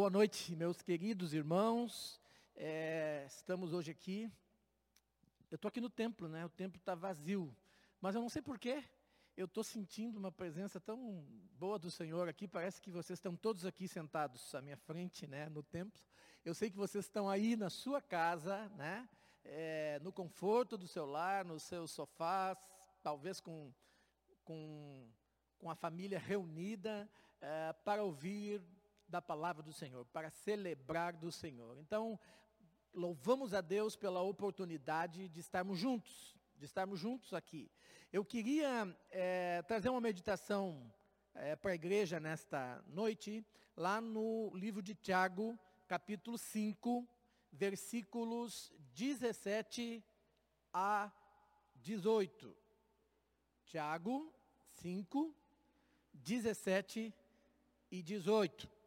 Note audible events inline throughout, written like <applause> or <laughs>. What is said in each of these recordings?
Boa noite, meus queridos irmãos. É, estamos hoje aqui. Eu estou aqui no templo, né? O templo está vazio. Mas eu não sei porquê. Eu estou sentindo uma presença tão boa do Senhor aqui. Parece que vocês estão todos aqui sentados à minha frente, né? No templo. Eu sei que vocês estão aí na sua casa, né? É, no conforto do seu lar, nos seus sofás, talvez com, com, com a família reunida é, para ouvir da palavra do Senhor, para celebrar do Senhor. Então, louvamos a Deus pela oportunidade de estarmos juntos, de estarmos juntos aqui. Eu queria é, trazer uma meditação é, para a igreja nesta noite, lá no livro de Tiago, capítulo 5, versículos 17 a 18. Tiago 5, 17 e 18.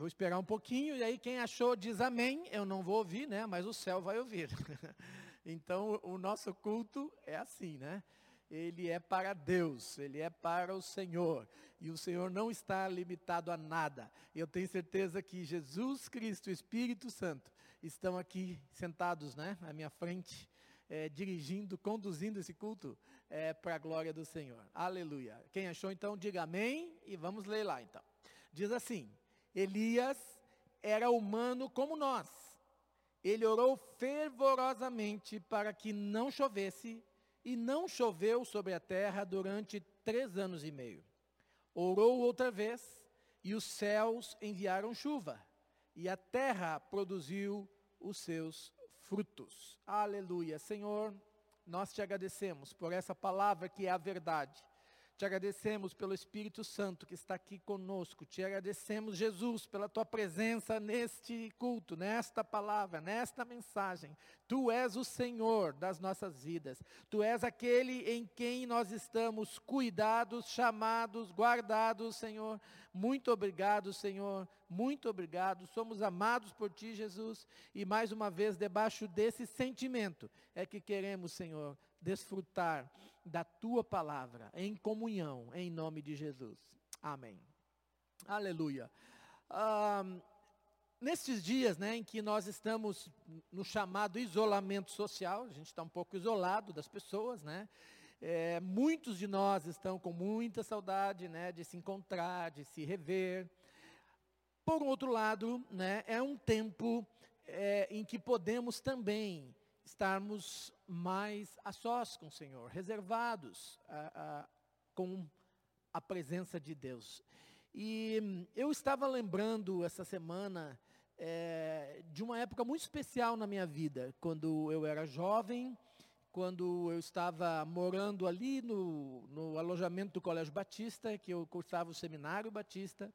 Vou esperar um pouquinho, e aí quem achou diz amém. Eu não vou ouvir, né? Mas o céu vai ouvir. <laughs> então o nosso culto é assim, né? Ele é para Deus, ele é para o Senhor. E o Senhor não está limitado a nada. Eu tenho certeza que Jesus Cristo, o Espírito Santo, estão aqui sentados, né? À minha frente. É, dirigindo, conduzindo esse culto é, para a glória do Senhor. Aleluia. Quem achou então, diga amém e vamos ler lá então. Diz assim: Elias era humano como nós. Ele orou fervorosamente para que não chovesse, e não choveu sobre a terra durante três anos e meio. Orou outra vez, e os céus enviaram chuva, e a terra produziu os seus frutos. Aleluia. Senhor, nós te agradecemos por essa palavra que é a verdade. Te agradecemos pelo Espírito Santo que está aqui conosco. Te agradecemos, Jesus, pela tua presença neste culto, nesta palavra, nesta mensagem. Tu és o Senhor das nossas vidas. Tu és aquele em quem nós estamos cuidados, chamados, guardados, Senhor. Muito obrigado, Senhor. Muito obrigado. Somos amados por ti, Jesus. E mais uma vez, debaixo desse sentimento, é que queremos, Senhor, desfrutar da tua palavra em comunhão, em nome de Jesus. Amém. Aleluia. Ah, nesses dias né, em que nós estamos no chamado isolamento social, a gente está um pouco isolado das pessoas, né? É, muitos de nós estão com muita saudade né, de se encontrar, de se rever. Por outro lado, né, é um tempo é, em que podemos também estarmos mais a sós com o Senhor, reservados a, a, com a presença de Deus. E hum, eu estava lembrando essa semana é, de uma época muito especial na minha vida, quando eu era jovem, quando eu estava morando ali no, no alojamento do Colégio Batista, que eu cursava o Seminário Batista,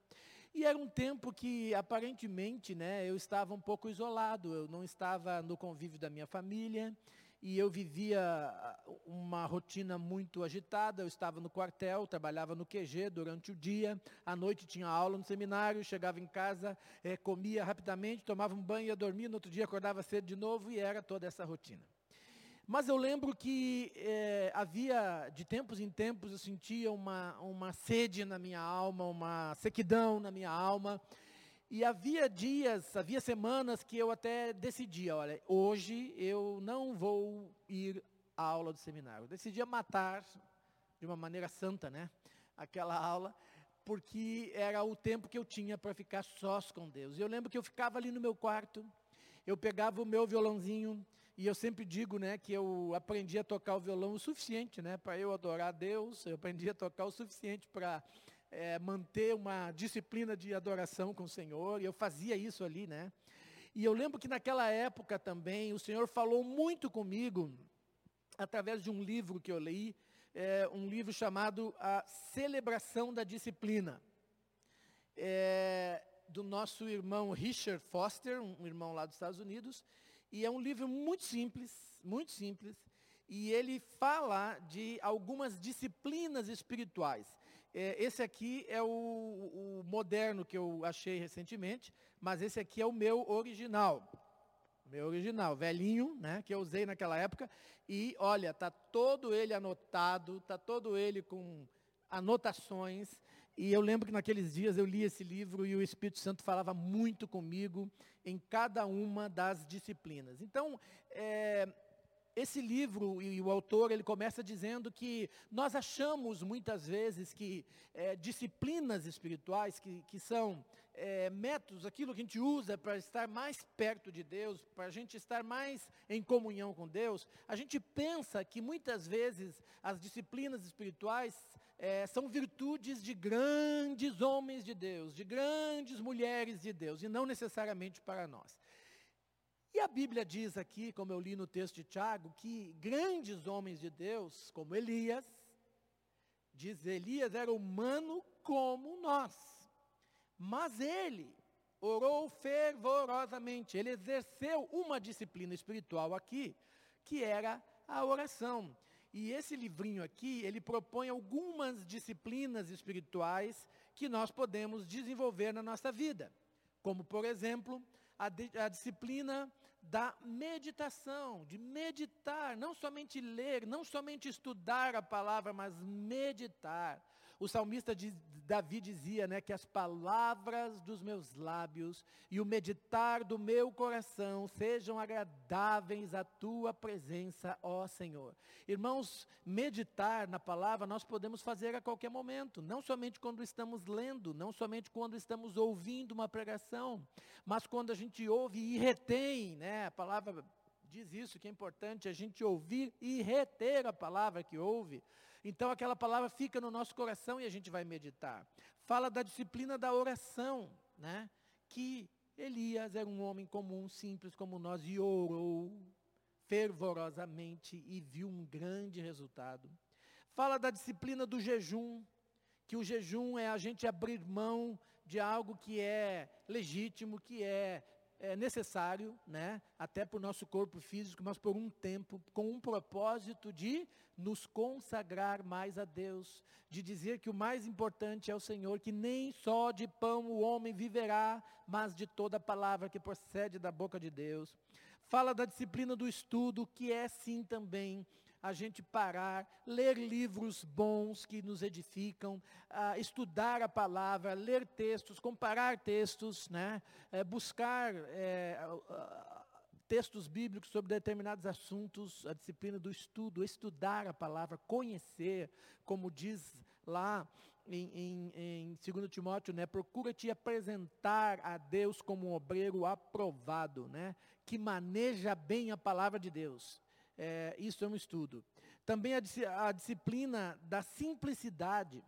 e era um tempo que aparentemente né, eu estava um pouco isolado, eu não estava no convívio da minha família, e eu vivia ah, uma rotina muito agitada, eu estava no quartel, trabalhava no QG durante o dia, à noite tinha aula no seminário, chegava em casa, é, comia rapidamente, tomava um banho, ia dormir, no outro dia acordava cedo de novo, e era toda essa rotina. Mas eu lembro que é, havia, de tempos em tempos, eu sentia uma, uma sede na minha alma, uma sequidão na minha alma. E havia dias, havia semanas que eu até decidia, olha, hoje eu não vou ir à aula do seminário. Eu decidia matar, de uma maneira santa, né, aquela aula, porque era o tempo que eu tinha para ficar sós com Deus. E eu lembro que eu ficava ali no meu quarto, eu pegava o meu violãozinho, e eu sempre digo, né, que eu aprendi a tocar o violão o suficiente, né, para eu adorar a Deus, eu aprendi a tocar o suficiente para é, manter uma disciplina de adoração com o Senhor, e eu fazia isso ali, né. E eu lembro que naquela época também, o Senhor falou muito comigo, através de um livro que eu li, é, um livro chamado A Celebração da Disciplina. É, do nosso irmão Richard Foster, um irmão lá dos Estados Unidos, e é um livro muito simples, muito simples, e ele fala de algumas disciplinas espirituais. É, esse aqui é o, o, moderno que eu achei recentemente, mas esse aqui é o meu original. Meu original, velhinho, né, que eu usei naquela época. E olha, tá todo ele anotado, tá todo ele com anotações. E eu lembro que naqueles dias eu li esse livro e o Espírito Santo falava muito comigo em cada uma das disciplinas. Então, é, esse livro e o autor ele começa dizendo que nós achamos muitas vezes que é, disciplinas espirituais que, que são é, métodos, aquilo que a gente usa para estar mais perto de Deus, para a gente estar mais em comunhão com Deus, a gente pensa que muitas vezes as disciplinas espirituais é, são virtudes de grandes homens de Deus, de grandes mulheres de Deus, e não necessariamente para nós. E a Bíblia diz aqui, como eu li no texto de Tiago, que grandes homens de Deus, como Elias, diz Elias era humano como nós. Mas ele orou fervorosamente, ele exerceu uma disciplina espiritual aqui, que era a oração. E esse livrinho aqui, ele propõe algumas disciplinas espirituais que nós podemos desenvolver na nossa vida. Como, por exemplo, a, a disciplina da meditação, de meditar, não somente ler, não somente estudar a palavra, mas meditar. O salmista Davi dizia né, que as palavras dos meus lábios e o meditar do meu coração sejam agradáveis à tua presença, ó Senhor. Irmãos, meditar na palavra nós podemos fazer a qualquer momento, não somente quando estamos lendo, não somente quando estamos ouvindo uma pregação, mas quando a gente ouve e retém, né, a palavra diz isso, que é importante a gente ouvir e reter a palavra que ouve. Então aquela palavra fica no nosso coração e a gente vai meditar. Fala da disciplina da oração, né? Que Elias era um homem comum, simples como nós, e orou fervorosamente e viu um grande resultado. Fala da disciplina do jejum, que o jejum é a gente abrir mão de algo que é legítimo, que é é necessário, né, até para o nosso corpo físico, mas por um tempo, com um propósito de nos consagrar mais a Deus, de dizer que o mais importante é o Senhor, que nem só de pão o homem viverá, mas de toda palavra que procede da boca de Deus. Fala da disciplina do estudo, que é sim também a gente parar, ler livros bons que nos edificam, uh, estudar a palavra, ler textos, comparar textos, né? É, buscar é, uh, textos bíblicos sobre determinados assuntos, a disciplina do estudo, estudar a palavra, conhecer, como diz lá em, em, em 2 Timóteo, né? Procura te apresentar a Deus como um obreiro aprovado, né? Que maneja bem a palavra de Deus é, isso é um estudo. Também a, a disciplina da simplicidade,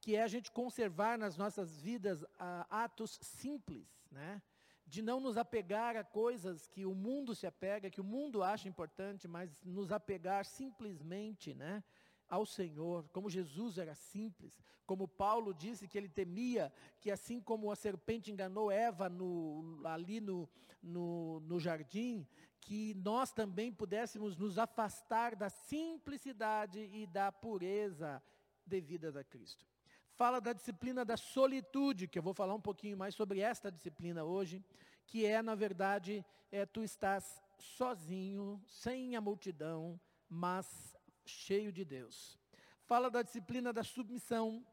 que é a gente conservar nas nossas vidas atos simples, né? de não nos apegar a coisas que o mundo se apega, que o mundo acha importante, mas nos apegar simplesmente né, ao Senhor, como Jesus era simples, como Paulo disse que ele temia que assim como a serpente enganou Eva no, ali no, no, no jardim, que nós também pudéssemos nos afastar da simplicidade e da pureza devida a Cristo. Fala da disciplina da solitude, que eu vou falar um pouquinho mais sobre esta disciplina hoje, que é, na verdade, é tu estás sozinho, sem a multidão, mas cheio de Deus. Fala da disciplina da submissão.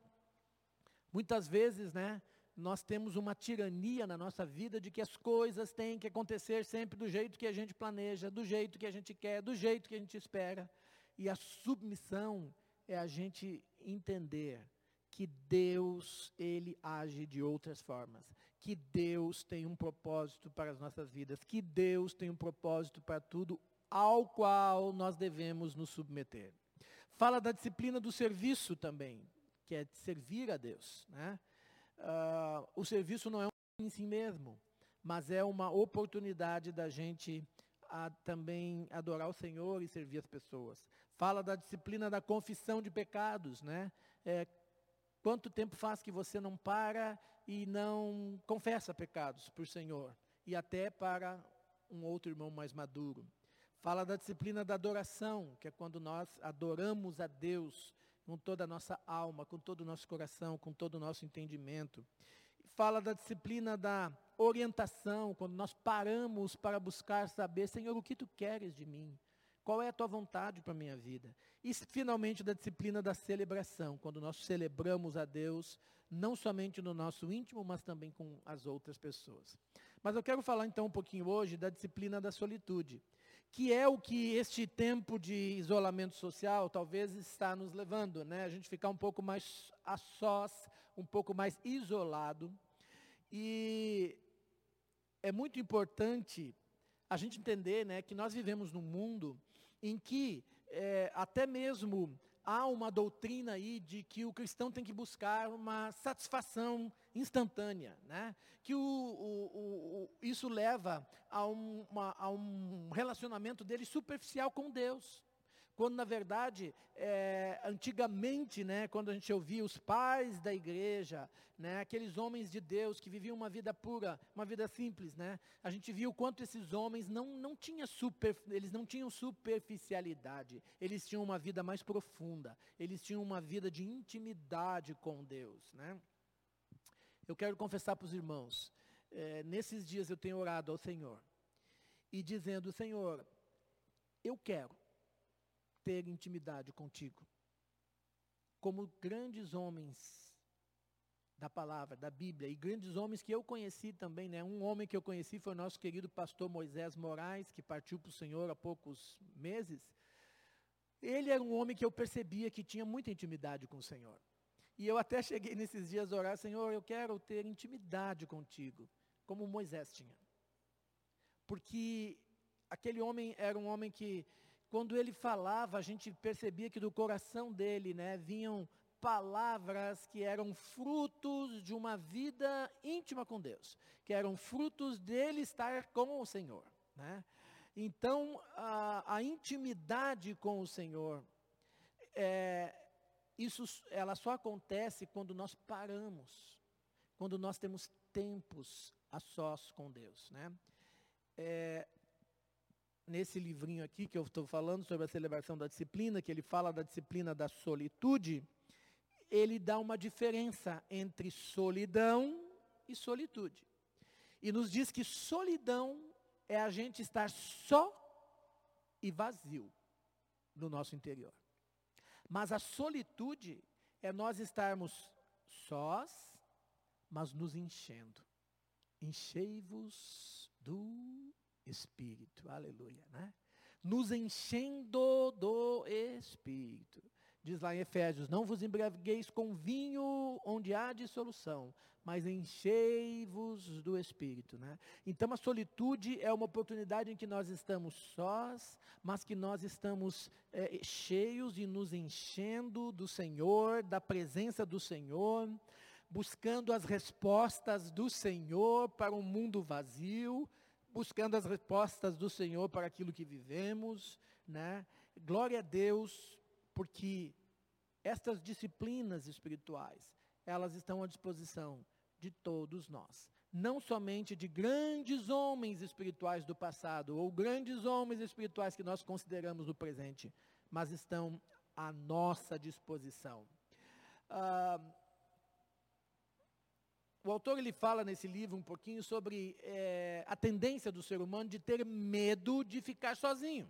Muitas vezes, né, nós temos uma tirania na nossa vida de que as coisas têm que acontecer sempre do jeito que a gente planeja, do jeito que a gente quer, do jeito que a gente espera. E a submissão é a gente entender que Deus, ele age de outras formas, que Deus tem um propósito para as nossas vidas, que Deus tem um propósito para tudo ao qual nós devemos nos submeter. Fala da disciplina do serviço também, que é servir a Deus, né? Uh, o serviço não é um em si mesmo, mas é uma oportunidade da gente a, também adorar o Senhor e servir as pessoas. Fala da disciplina da confissão de pecados, né? É, quanto tempo faz que você não para e não confessa pecados para o Senhor e até para um outro irmão mais maduro. Fala da disciplina da adoração, que é quando nós adoramos a Deus com toda a nossa alma, com todo o nosso coração, com todo o nosso entendimento. Fala da disciplina da orientação, quando nós paramos para buscar saber, Senhor, o que tu queres de mim? Qual é a tua vontade para a minha vida? E finalmente da disciplina da celebração, quando nós celebramos a Deus, não somente no nosso íntimo, mas também com as outras pessoas. Mas eu quero falar então um pouquinho hoje da disciplina da solitude, que é o que este tempo de isolamento social talvez está nos levando, né? A gente ficar um pouco mais a sós, um pouco mais isolado. E é muito importante a gente entender né, que nós vivemos num mundo em que é, até mesmo há uma doutrina aí de que o cristão tem que buscar uma satisfação instantânea, né? que o, o, o, isso leva a, uma, a um relacionamento dele superficial com Deus. Quando, na verdade, é, antigamente, né, quando a gente ouvia os pais da igreja, né, aqueles homens de Deus que viviam uma vida pura, uma vida simples, né, a gente viu quanto esses homens não, não, tinha super, eles não tinham superficialidade, eles tinham uma vida mais profunda, eles tinham uma vida de intimidade com Deus. Né. Eu quero confessar para os irmãos, é, nesses dias eu tenho orado ao Senhor, e dizendo, Senhor, eu quero ter intimidade contigo. Como grandes homens da palavra, da Bíblia, e grandes homens que eu conheci também, né? Um homem que eu conheci foi o nosso querido pastor Moisés Moraes, que partiu para o Senhor há poucos meses. Ele era um homem que eu percebia que tinha muita intimidade com o Senhor. E eu até cheguei nesses dias a orar, Senhor, eu quero ter intimidade contigo, como Moisés tinha. Porque aquele homem era um homem que quando ele falava, a gente percebia que do coração dele né, vinham palavras que eram frutos de uma vida íntima com Deus, que eram frutos dele estar com o Senhor. Né? Então, a, a, intimidade com o Senhor, é, isso, ela só acontece quando nós paramos, quando nós temos tempos a sós com Deus. Né? É, nesse livrinho aqui que eu estou falando sobre a celebração da disciplina, que ele fala da disciplina da solitude, ele dá uma diferença entre solidão e solitude. E nos diz que solidão é a gente estar só e vazio no nosso interior. Mas a solitude é nós estarmos sós, mas nos enchendo. Enchei-vos do Espírito, aleluia, né? Nos enchendo do Espírito. Diz lá em Efésios: Não vos embriagueis com vinho onde há dissolução, mas enchei-vos do Espírito. Né? Então a solitude é uma oportunidade em que nós estamos sós, mas que nós estamos é, cheios e nos enchendo do Senhor, da presença do Senhor, buscando as respostas do Senhor para um mundo vazio buscando as respostas do Senhor para aquilo que vivemos, né? Glória a Deus, porque estas disciplinas espirituais, elas estão à disposição de todos nós. Não somente de grandes homens espirituais do passado, ou grandes homens espirituais que nós consideramos no presente, mas estão à nossa disposição. Ah, o autor ele fala nesse livro um pouquinho sobre é, a tendência do ser humano de ter medo de ficar sozinho.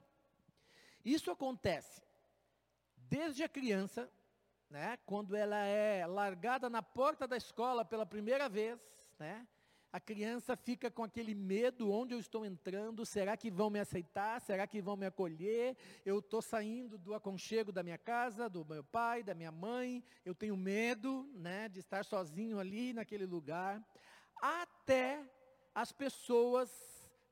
Isso acontece desde a criança, né, quando ela é largada na porta da escola pela primeira vez, né, a criança fica com aquele medo, onde eu estou entrando, será que vão me aceitar, será que vão me acolher, eu estou saindo do aconchego da minha casa, do meu pai, da minha mãe, eu tenho medo né, de estar sozinho ali naquele lugar, até as pessoas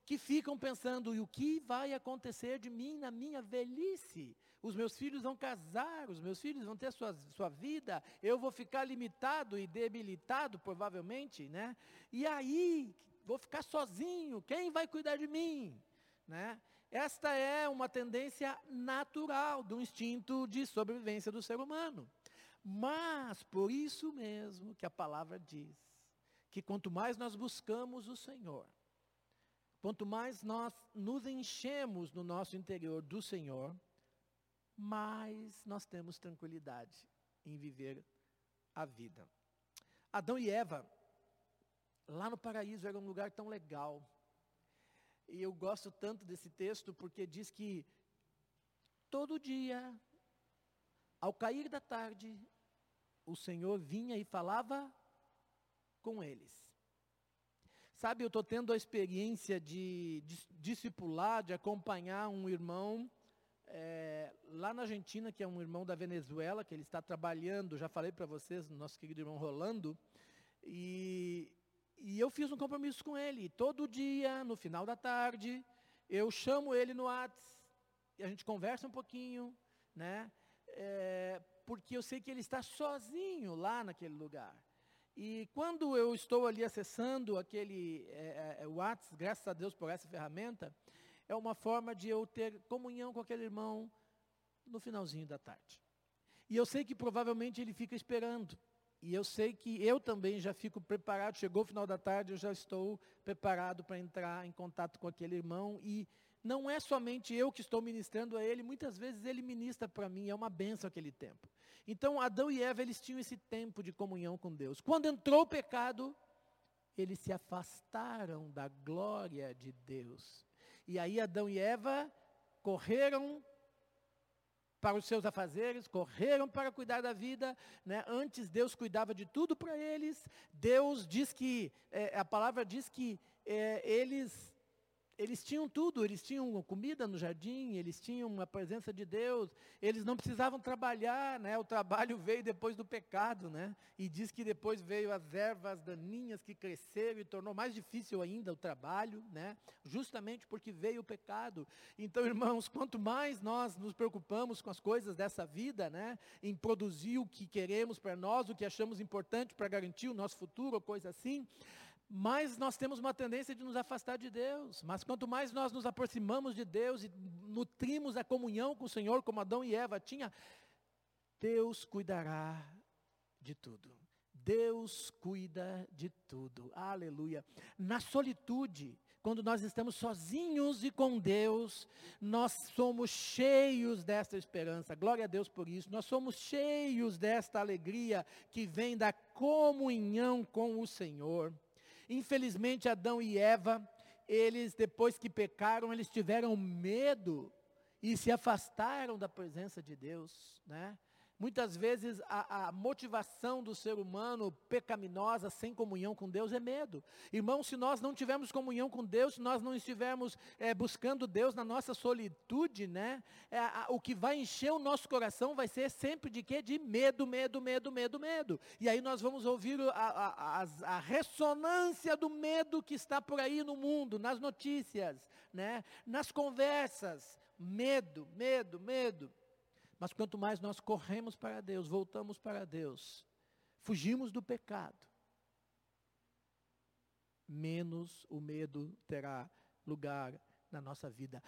que ficam pensando, e o que vai acontecer de mim na minha velhice? Os meus filhos vão casar, os meus filhos vão ter sua, sua vida, eu vou ficar limitado e debilitado, provavelmente, né? E aí, vou ficar sozinho, quem vai cuidar de mim? Né? Esta é uma tendência natural do instinto de sobrevivência do ser humano. Mas, por isso mesmo que a palavra diz, que quanto mais nós buscamos o Senhor, Quanto mais nós nos enchemos no nosso interior do Senhor, mais nós temos tranquilidade em viver a vida. Adão e Eva, lá no paraíso era um lugar tão legal. E eu gosto tanto desse texto porque diz que todo dia, ao cair da tarde, o Senhor vinha e falava com eles. Sabe, eu estou tendo a experiência de, de discipular, de acompanhar um irmão é, lá na Argentina, que é um irmão da Venezuela, que ele está trabalhando, já falei para vocês, nosso querido irmão Rolando, e, e eu fiz um compromisso com ele. Todo dia, no final da tarde, eu chamo ele no WhatsApp, e a gente conversa um pouquinho, né? É, porque eu sei que ele está sozinho lá naquele lugar. E quando eu estou ali acessando aquele é, é, WhatsApp, graças a Deus por essa ferramenta, é uma forma de eu ter comunhão com aquele irmão no finalzinho da tarde. E eu sei que provavelmente ele fica esperando. E eu sei que eu também já fico preparado, chegou o final da tarde, eu já estou preparado para entrar em contato com aquele irmão. E não é somente eu que estou ministrando a ele, muitas vezes ele ministra para mim, é uma benção aquele tempo. Então Adão e Eva, eles tinham esse tempo de comunhão com Deus. Quando entrou o pecado, eles se afastaram da glória de Deus. E aí Adão e Eva correram para os seus afazeres, correram para cuidar da vida. Né? Antes Deus cuidava de tudo para eles. Deus diz que, é, a palavra diz que é, eles eles tinham tudo, eles tinham comida no jardim, eles tinham a presença de Deus, eles não precisavam trabalhar, né? O trabalho veio depois do pecado, né? E diz que depois veio as ervas daninhas que cresceram e tornou mais difícil ainda o trabalho, né? Justamente porque veio o pecado. Então, irmãos, quanto mais nós nos preocupamos com as coisas dessa vida, né? Em produzir o que queremos para nós, o que achamos importante para garantir o nosso futuro, ou coisa assim, mais nós temos uma tendência de nos afastar de Deus. Mas quanto mais nós nos aproximamos de Deus e nutrimos a comunhão com o Senhor, como Adão e Eva tinha, Deus cuidará de tudo. Deus cuida de tudo. Aleluia. Na solitude, quando nós estamos sozinhos e com Deus, nós somos cheios desta esperança. Glória a Deus por isso. Nós somos cheios desta alegria que vem da comunhão com o Senhor. Infelizmente, Adão e Eva, eles, depois que pecaram, eles tiveram medo e se afastaram da presença de Deus, né? Muitas vezes a, a, motivação do ser humano pecaminosa, sem comunhão com Deus, é medo. Irmão, se nós não tivermos comunhão com Deus, se nós não estivermos é, buscando Deus na nossa solitude, né, é, a, o que vai encher o nosso coração vai ser sempre de quê? De medo, medo, medo, medo, medo. E aí nós vamos ouvir a, a ressonância do medo que está por aí no mundo, nas notícias, né, nas conversas. Medo, medo, medo. Mas quanto mais nós corremos para Deus, voltamos para Deus, fugimos do pecado, menos o medo terá lugar na nossa vida.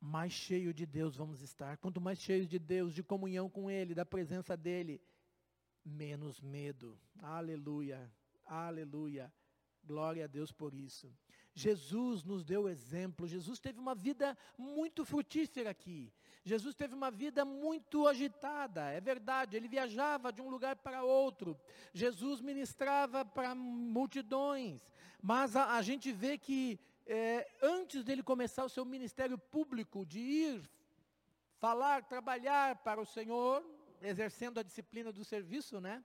Mais cheio de Deus vamos estar. Quanto mais cheios de Deus, de comunhão com Ele, da presença dEle, menos medo. Aleluia, aleluia. Glória a Deus por isso. Jesus nos deu exemplo. Jesus teve uma vida muito frutífera aqui. Jesus teve uma vida muito agitada, é verdade. Ele viajava de um lugar para outro. Jesus ministrava para multidões. Mas a, a gente vê que é, antes dele começar o seu ministério público, de ir falar, trabalhar para o Senhor, exercendo a disciplina do serviço, né?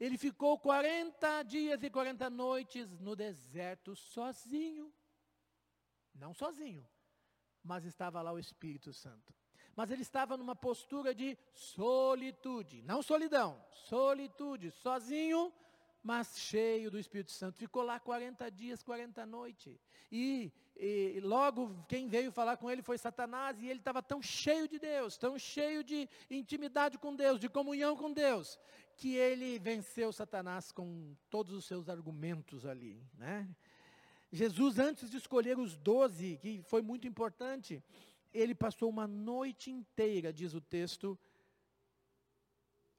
Ele ficou 40 dias e 40 noites no deserto sozinho. Não sozinho, mas estava lá o Espírito Santo. Mas ele estava numa postura de solitude, não solidão, solitude, sozinho, mas cheio do Espírito Santo. Ficou lá 40 dias, 40 noites. E, e, logo quem veio falar com ele foi Satanás, e ele estava tão cheio de Deus, tão cheio de intimidade com Deus, de comunhão com Deus, que ele venceu Satanás com todos os seus argumentos ali. Né? Jesus, antes de escolher os doze, que foi muito importante, ele passou uma noite inteira, diz o texto,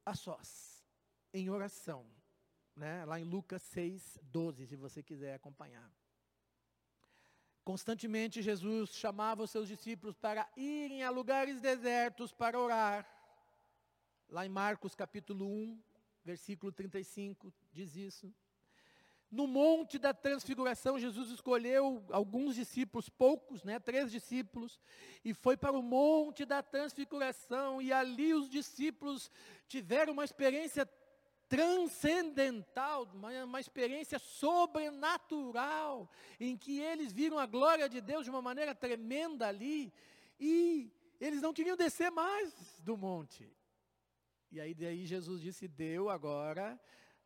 a sós, em oração né, lá em Lucas 6, 12, se você quiser acompanhar. Constantemente Jesus chamava os seus discípulos para irem a lugares desertos para orar. Lá em Marcos capítulo 1, versículo 35, diz isso. No monte da transfiguração, Jesus escolheu alguns discípulos, poucos, né, três discípulos, e foi para o monte da transfiguração, e ali os discípulos tiveram uma experiência transcendental, uma, uma experiência sobrenatural, em que eles viram a glória de Deus de uma maneira tremenda ali, e eles não queriam descer mais do monte. E aí daí Jesus disse: "Deu agora,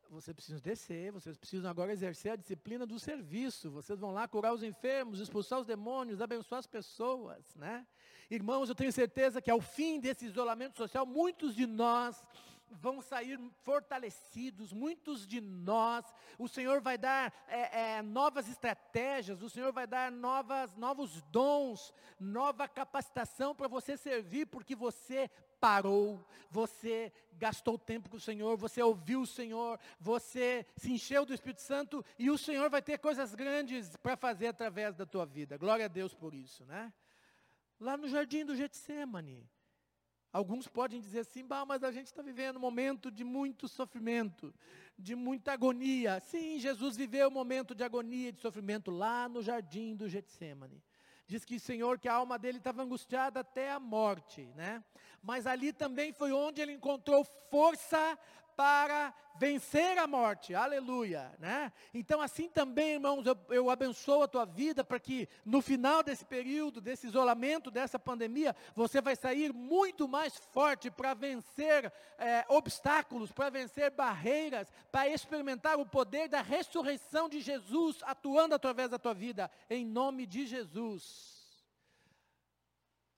vocês precisam descer, vocês precisam agora exercer a disciplina do serviço. Vocês vão lá curar os enfermos, expulsar os demônios, abençoar as pessoas, né? Irmãos, eu tenho certeza que ao fim desse isolamento social, muitos de nós vão sair fortalecidos, muitos de nós, o Senhor vai dar é, é, novas estratégias, o Senhor vai dar novas, novos dons, nova capacitação para você servir, porque você parou, você gastou tempo com o Senhor, você ouviu o Senhor, você se encheu do Espírito Santo e o Senhor vai ter coisas grandes para fazer através da tua vida. Glória a Deus por isso, né? Lá no jardim do Getsemane, Alguns podem dizer assim, bah, mas a gente está vivendo um momento de muito sofrimento, de muita agonia. Sim, Jesus viveu um momento de agonia de sofrimento lá no jardim do Getsemane. Diz que o Senhor, que a alma dele estava angustiada até a morte, né? Mas ali também foi onde ele encontrou força para vencer a morte, aleluia, né? Então assim também, irmãos, eu, eu abençoo a tua vida para que no final desse período, desse isolamento, dessa pandemia, você vai sair muito mais forte para vencer é, obstáculos, para vencer barreiras, para experimentar o poder da ressurreição de Jesus atuando através da tua vida, em nome de Jesus.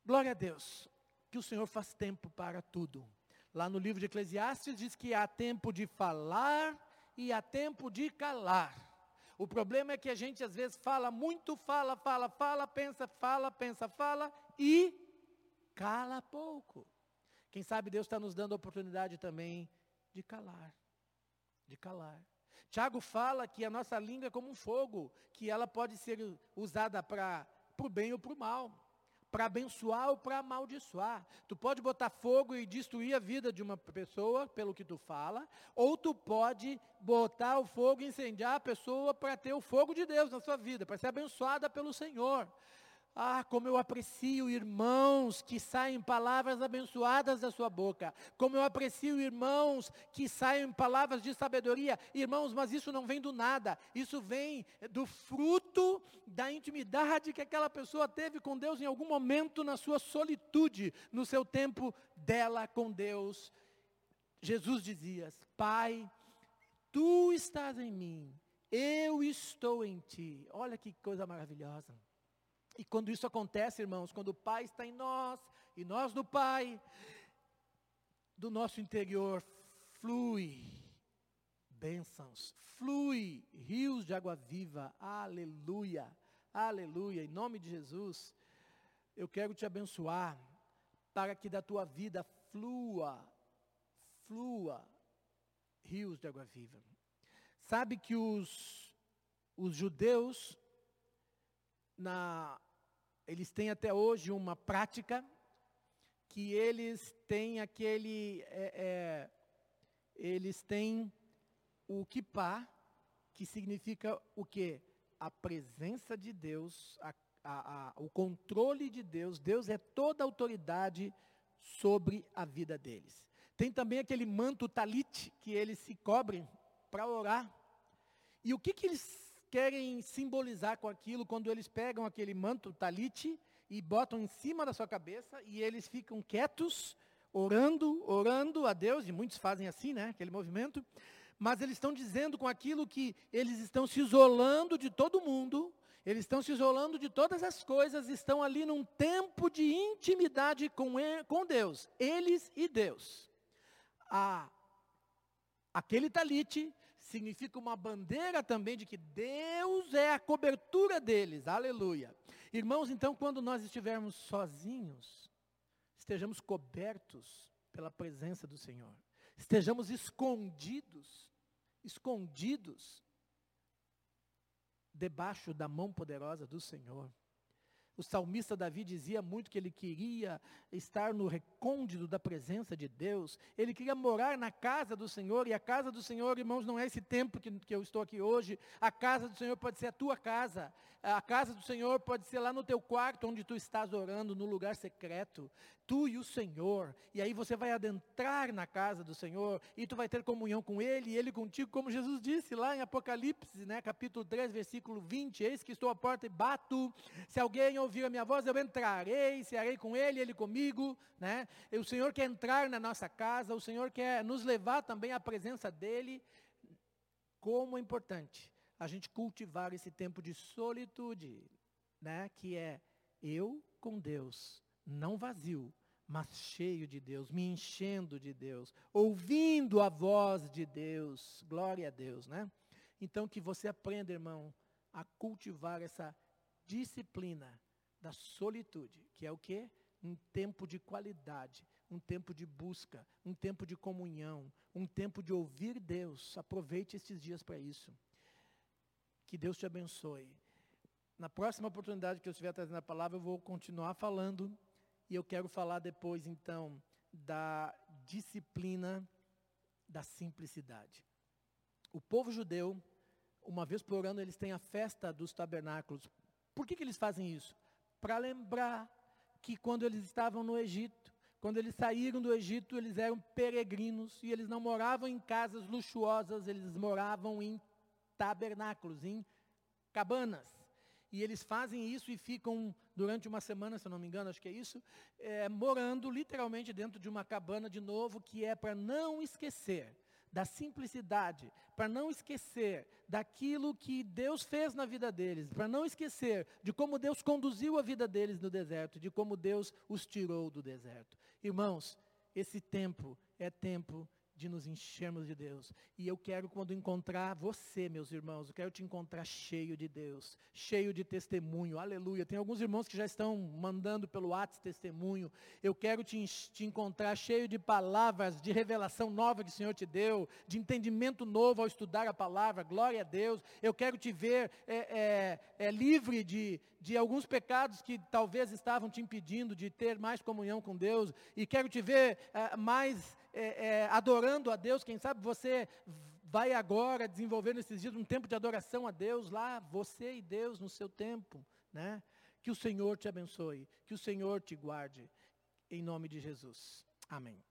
Glória a Deus, que o Senhor faz tempo para tudo. Lá no livro de Eclesiastes diz que há tempo de falar e há tempo de calar. O problema é que a gente às vezes fala muito, fala, fala, fala, pensa, fala, pensa, fala e cala pouco. Quem sabe Deus está nos dando a oportunidade também de calar, de calar. Tiago fala que a nossa língua é como um fogo, que ela pode ser usada para o bem ou para o mal para abençoar ou para amaldiçoar. Tu pode botar fogo e destruir a vida de uma pessoa pelo que tu fala, ou tu pode botar o fogo e incendiar a pessoa para ter o fogo de Deus na sua vida, para ser abençoada pelo Senhor. Ah, como eu aprecio irmãos que saem palavras abençoadas da sua boca. Como eu aprecio irmãos que saem palavras de sabedoria. Irmãos, mas isso não vem do nada. Isso vem do fruto da intimidade que aquela pessoa teve com Deus em algum momento na sua solitude, no seu tempo dela com Deus. Jesus dizia: Pai, tu estás em mim, eu estou em ti. Olha que coisa maravilhosa. E quando isso acontece, irmãos, quando o Pai está em nós e nós no Pai, do nosso interior flui bênçãos, flui rios de água viva, aleluia, aleluia, em nome de Jesus, eu quero te abençoar, para que da tua vida flua, flua rios de água viva. Sabe que os, os judeus na, eles têm até hoje uma prática que eles têm aquele, é, é, eles têm o kippah, que significa o quê? A presença de Deus, a, a, a, o controle de Deus, Deus é toda a autoridade sobre a vida deles. Tem também aquele manto talit que eles se cobrem para orar. E o que, que eles querem simbolizar com aquilo quando eles pegam aquele manto talite e botam em cima da sua cabeça e eles ficam quietos, orando, orando a Deus, e muitos fazem assim, né, aquele movimento, mas eles estão dizendo com aquilo que eles estão se isolando de todo mundo, eles estão se isolando de todas as coisas, estão ali num tempo de intimidade com, ele, com Deus, eles e Deus. Ah, aquele talite significa uma bandeira também de que Deus é a cobertura deles, aleluia. Irmãos, então, quando nós estivermos sozinhos, estejamos cobertos pela presença do Senhor, estejamos escondidos, escondidos debaixo da mão poderosa do Senhor. O salmista Davi dizia muito que ele queria estar no recôndito da presença de Deus, ele queria morar na casa do Senhor, e a casa do Senhor, irmãos, não é esse tempo que, que eu estou aqui hoje, a casa do Senhor pode ser a tua casa, a casa do Senhor pode ser lá no teu quarto, onde tu estás orando, no lugar secreto, tu e o Senhor, e aí você vai adentrar na casa do Senhor, e tu vai ter comunhão com Ele, e Ele contigo, como Jesus disse lá em Apocalipse, né, capítulo 3, versículo 20, eis que estou à porta e bato, se alguém ouvir ouvir a minha voz, eu entrarei, cearei com ele, ele comigo, né? E o Senhor quer entrar na nossa casa, o Senhor quer nos levar também à presença dele. Como é importante a gente cultivar esse tempo de solitude, né? Que é eu com Deus, não vazio, mas cheio de Deus, me enchendo de Deus, ouvindo a voz de Deus. Glória a Deus, né? Então que você aprenda, irmão, a cultivar essa disciplina da solitude, que é o quê? Um tempo de qualidade, um tempo de busca, um tempo de comunhão, um tempo de ouvir Deus. Aproveite esses dias para isso. Que Deus te abençoe. Na próxima oportunidade que eu estiver trazendo a palavra, eu vou continuar falando e eu quero falar depois então da disciplina da simplicidade. O povo judeu, uma vez por ano, eles têm a festa dos tabernáculos. Por que, que eles fazem isso? Para lembrar que quando eles estavam no Egito, quando eles saíram do Egito, eles eram peregrinos e eles não moravam em casas luxuosas, eles moravam em tabernáculos, em cabanas. E eles fazem isso e ficam durante uma semana, se eu não me engano, acho que é isso, é, morando literalmente dentro de uma cabana de novo, que é para não esquecer da simplicidade, para não esquecer daquilo que Deus fez na vida deles, para não esquecer de como Deus conduziu a vida deles no deserto, de como Deus os tirou do deserto. Irmãos, esse tempo é tempo de nos enchermos de Deus. E eu quero, quando encontrar você, meus irmãos, eu quero te encontrar cheio de Deus, cheio de testemunho, aleluia. Tem alguns irmãos que já estão mandando pelo WhatsApp testemunho. Eu quero te, te encontrar cheio de palavras, de revelação nova que o Senhor te deu, de entendimento novo ao estudar a palavra, glória a Deus. Eu quero te ver é, é, é, livre de, de alguns pecados que talvez estavam te impedindo de ter mais comunhão com Deus, e quero te ver é, mais é, adorando a Deus, quem sabe você vai agora desenvolver nesses dias um tempo de adoração a Deus lá, você e Deus no seu tempo, né? Que o Senhor te abençoe, que o Senhor te guarde, em nome de Jesus. Amém.